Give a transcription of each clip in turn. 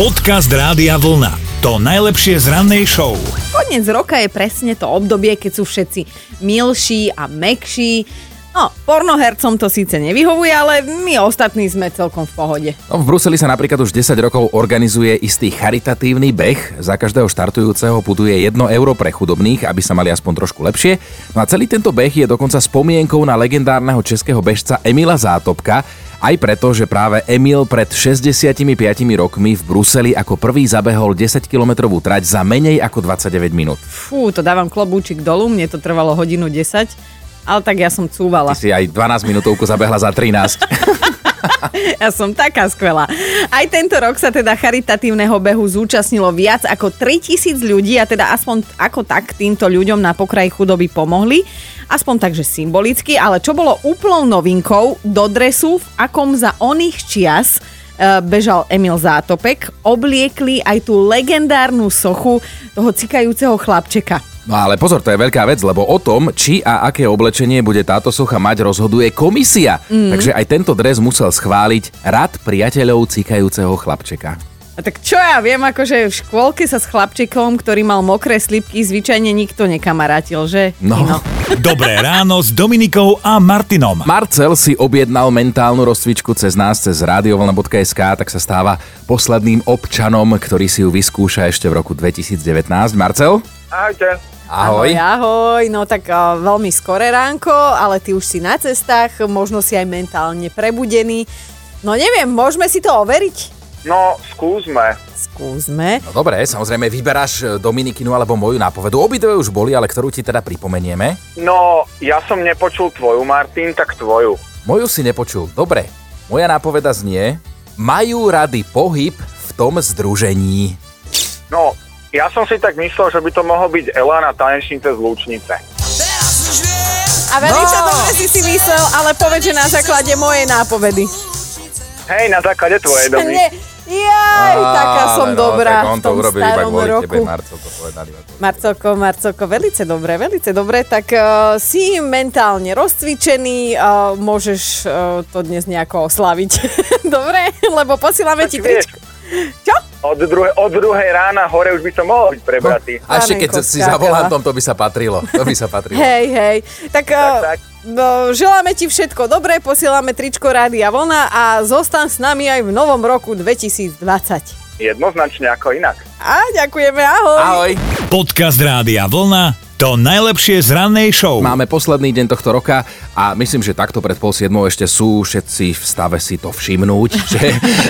Podcast Rádia Vlna. To najlepšie z rannej show. Koniec roka je presne to obdobie, keď sú všetci milší a mekší. No, pornohercom to síce nevyhovuje, ale my ostatní sme celkom v pohode. No, v Bruseli sa napríklad už 10 rokov organizuje istý charitatívny beh. Za každého štartujúceho putuje 1 euro pre chudobných, aby sa mali aspoň trošku lepšie. No a celý tento beh je dokonca spomienkou na legendárneho českého bežca Emila Zátopka, aj preto, že práve Emil pred 65 rokmi v Bruseli ako prvý zabehol 10-kilometrovú trať za menej ako 29 minút. Fú, to dávam klobúčik dolu, mne to trvalo hodinu 10, ale tak ja som cúvala. Ty si aj 12 minútovku zabehla za 13. Ja som taká skvelá. Aj tento rok sa teda charitatívneho behu zúčastnilo viac ako 3000 ľudí a teda aspoň ako tak týmto ľuďom na pokraji chudoby pomohli. Aspoň takže symbolicky, ale čo bolo úplnou novinkou, do dresu, v akom za oných čias e, bežal Emil Zátopek, obliekli aj tú legendárnu sochu toho cikajúceho chlapčeka. No ale pozor, to je veľká vec, lebo o tom, či a aké oblečenie bude táto socha mať, rozhoduje komisia. Mm. Takže aj tento dres musel schváliť rad priateľov cikajúceho chlapčeka. A tak čo ja viem, akože v škôlke sa s chlapčekom, ktorý mal mokré slipky, zvyčajne nikto nekamarátil, že? No. Ino. Dobré ráno s Dominikou a Martinom. Marcel si objednal mentálnu rozcvičku cez nás, cez radiovolna.sk, tak sa stáva posledným občanom, ktorý si ju vyskúša ešte v roku 2019. Marcel? Ahojte. Ahoj. Ahoj, ahoj. No tak uh, veľmi skoré ránko, ale ty už si na cestách, možno si aj mentálne prebudený. No neviem, môžeme si to overiť? No, skúsme. Skúsme. No dobre, samozrejme vyberáš e, Dominikinu alebo moju nápovedu. Obidve už boli, ale ktorú ti teda pripomenieme? No, ja som nepočul tvoju, Martin, tak tvoju. Moju si nepočul. Dobre, moja nápoveda znie, majú rady pohyb v tom združení. No, ja som si tak myslel, že by to mohol byť Elana tanečnice z Lúčnice. A veľmi No. dobre si si myslel, ale povedz, že na základe mojej nápovedy. Hej, na základe tvojej. Nie, jaj, taká som Ale dobrá tak on v to tom urobil iba kvôli roku. tebe, Marcel, to povedal iba kvôli Marcelko, Marcelko, velice dobre, velice dobre, tak uh, si mentálne rozcvičený, uh, môžeš uh, to dnes nejako oslaviť. dobre? Lebo posílame ti Tak vieš. tričko. Čo? Od, druhej, od druhej rána hore už by som mohol byť prebratý. A ešte keď si za volantom, to by sa patrilo. To by sa patrilo. Hej, hej. Tak, uh, tak. No, želáme ti všetko dobré, posielame tričko Rádia Vlna a zostan s nami aj v novom roku 2020. Jednoznačne ako inak. A ďakujeme, ahoj. Ahoj. Podcast Rádia Vlna. To najlepšie z rannej show. Máme posledný deň tohto roka a myslím, že takto pred pol siedmou ešte sú všetci v stave si to všimnúť, že,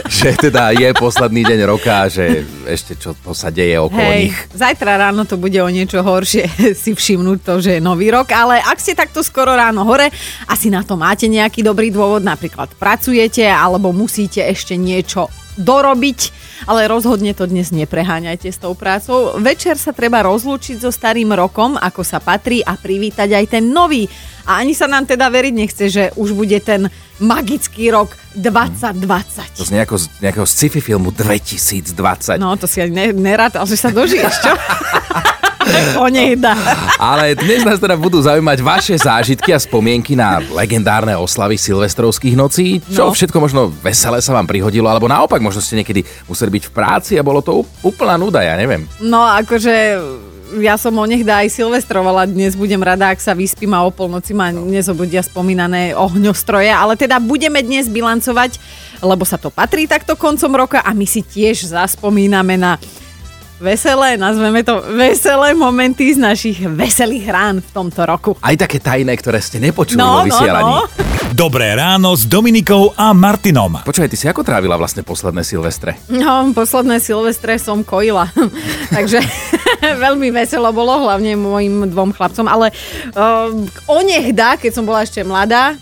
že teda je posledný deň roka, že ešte čo to sa deje okolo nich. Hej, zajtra ráno to bude o niečo horšie si všimnúť to, že je nový rok, ale ak ste takto skoro ráno hore, asi na to máte nejaký dobrý dôvod, napríklad pracujete alebo musíte ešte niečo dorobiť, ale rozhodne to dnes nepreháňajte s tou prácou. Večer sa treba rozlúčiť so starým rokom, ako sa patrí a privítať aj ten nový. A ani sa nám teda veriť nechce, že už bude ten magický rok 2020. To z nejakého, z nejakého sci-fi filmu 2020. No, to si ani ne, nerád, ale že sa dožiješ, čo? o nej dá. Ale dnes nás teda budú zaujímať vaše zážitky a spomienky na legendárne oslavy silvestrovských nocí. Čo No. všetko možno veselé sa vám prihodilo, alebo naopak možno ste niekedy museli byť v práci a bolo to úplná nuda, ja neviem. No, akože ja som o nech aj silvestrovala, dnes budem rada, ak sa vyspím a o polnoci ma nezobudia spomínané ohňostroje, ale teda budeme dnes bilancovať, lebo sa to patrí takto koncom roka a my si tiež zaspomíname na veselé, nazveme to veselé momenty z našich veselých rán v tomto roku. Aj také tajné, ktoré ste nepočuli No, vo no, vysielaní. no. Dobré ráno s Dominikou a Martinom. Počúvaj, ty si ako trávila vlastne posledné silvestre? No, posledné Silvestre som kojila. Takže veľmi veselo bolo, hlavne mojim dvom chlapcom, ale uh, o nech dá, keď som bola ešte mladá,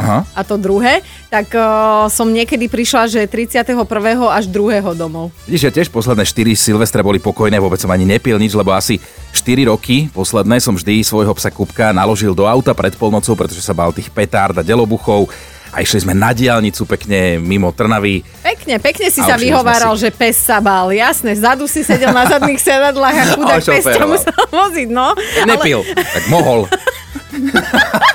Aha. a to druhé, tak uh, som niekedy prišla, že 31. až 2. domov. Vidíš, tiež posledné 4 silvestre boli pokojné, vôbec som ani nepil nič, lebo asi 4 roky posledné som vždy svojho psa Kupka naložil do auta pred polnocou, pretože sa bál tých petárd a delobuchov. A išli sme na diálnicu pekne mimo Trnavy. Pekne, pekne si sa vyhováral, si. že pes sa bál. Jasné, zadu si sedel na zadných sedadlách a chudák Ale pes ťa musel voziť, no. Nepil, tak mohol.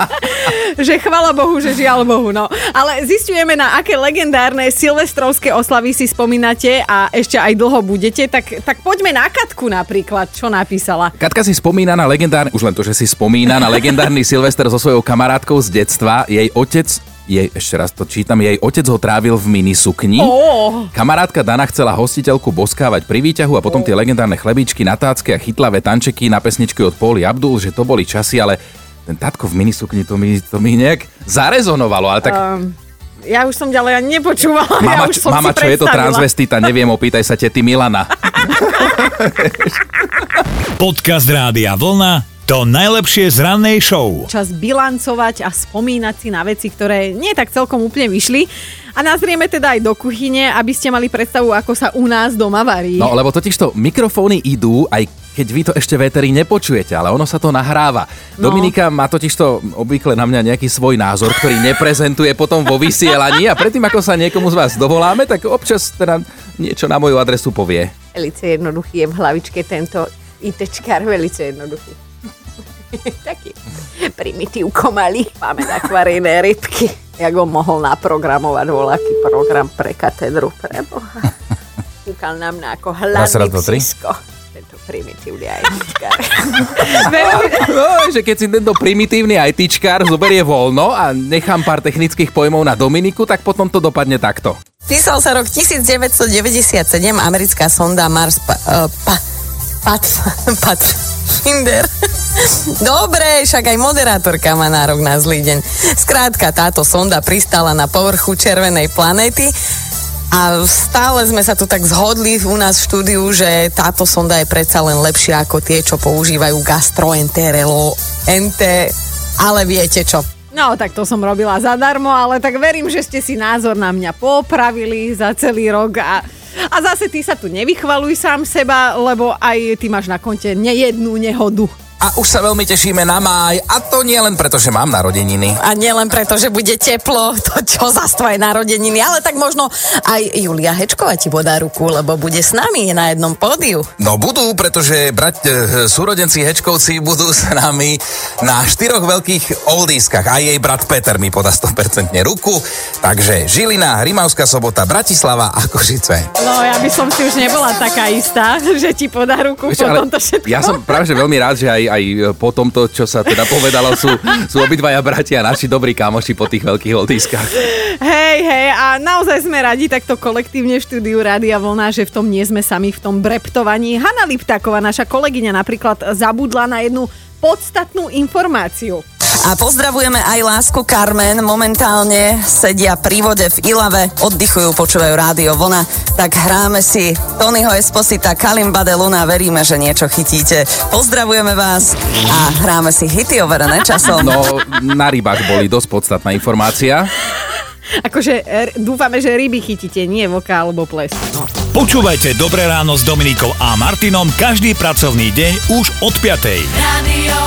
že chvala Bohu, že žiaľ Bohu, no. Ale zistujeme, na aké legendárne silvestrovské oslavy si spomínate a ešte aj dlho budete, tak, tak poďme na Katku napríklad, čo napísala. Katka si spomína na legendárny, už len to, že si spomína na legendárny Silvester so svojou kamarátkou z detstva. Jej otec jej, ešte raz to čítam, jej otec ho trávil v minisukni. Oh. Kamarátka Dana chcela hostiteľku boskávať pri výťahu a potom tie legendárne chlebičky, natácky a chytlavé tančeky na pesničky od Poli Abdul, že to boli časy, ale ten tatko v minisukni to mi, to mi nejak zarezonovalo, ale tak... Um, ja už som ďalej ani nepočúvala. Mama, ja už som mama si čo je to transvestita, neviem, opýtaj sa tety Milana. Podcast Rádia Vlna to najlepšie z rannej show. čas bilancovať a spomínať si na veci, ktoré nie tak celkom úplne vyšli. A nazrieme teda aj do kuchyne, aby ste mali predstavu, ako sa u nás doma varí. No, lebo totiž to mikrofóny idú, aj keď vy to ešte véteri nepočujete, ale ono sa to nahráva. No. Dominika má totiž to obvykle na mňa nejaký svoj názor, ktorý neprezentuje potom vo vysielaní a predtým, ako sa niekomu z vás dovoláme, tak občas teda niečo na moju adresu povie. Velice jednoduchý je v hlavičke tento ITčkár, velice jednoduchý. Taký primitívko malý. Máme akvarijné rybky. Jak on mohol naprogramovať voľaký program pre katedru pre Boha. Kúkal nám na ako hladný psisko. Tento primitívny ITčkár. No, že keď si tento primitívny ITčkár zoberie voľno a nechám pár technických pojmov na Dominiku, tak potom to dopadne takto. Písal sa rok 1997, americká sonda Mars pa, uh, pa, Pat, Pat, Finder. Dobre, však aj moderátorka má nárok na zlý deň. Skrátka, táto sonda pristala na povrchu červenej planéty a stále sme sa tu tak zhodli u nás v štúdiu, že táto sonda je predsa len lepšia ako tie, čo používajú gastroenterelo, ente, ale viete čo, No, tak to som robila zadarmo, ale tak verím, že ste si názor na mňa popravili za celý rok a, a zase ty sa tu nevychvaluj sám seba, lebo aj ty máš na konte nejednú nehodu. A už sa veľmi tešíme na máj a to nie len preto, že mám narodeniny. A nielen preto, že bude teplo, to čo za tvoje narodeniny, ale tak možno aj Julia Hečková ti podá ruku, lebo bude s nami na jednom pódiu. No budú, pretože brať, e, súrodenci Hečkovci budú s nami na štyroch veľkých oldieskach. A jej brat Peter mi podá 100% ruku. Takže Žilina, Rimavská sobota, Bratislava a Košice. No, ja by som si už nebola taká istá, že ti podá ruku Vieš, po tomto všetkom. ja som práve že veľmi rád, že aj, aj po tomto, čo sa teda povedalo, sú, sú obidvaja bratia naši dobrí kamoši po tých veľkých oldieskách. Hej, hej, a naozaj sme radi takto kolektívne v štúdiu Rádia Vlna, že v tom nie sme sami v tom breptovaní. Hanna Liptáková, naša kolegyňa, napríklad zabudla na jednu podstatnú informáciu. A pozdravujeme aj lásku Carmen, momentálne sedia pri vode v Ilave, oddychujú, počúvajú rádio Vlna, tak hráme si Tonyho Esposita, Kalimba de Luna, veríme, že niečo chytíte. Pozdravujeme vás a hráme si hity overené časom. No, na rybách boli dosť podstatná informácia. Akože r- dúfame, že ryby chytíte, nie voka alebo ples. Počúvajte Dobré ráno s Dominikou a Martinom každý pracovný deň už od 5. Radio.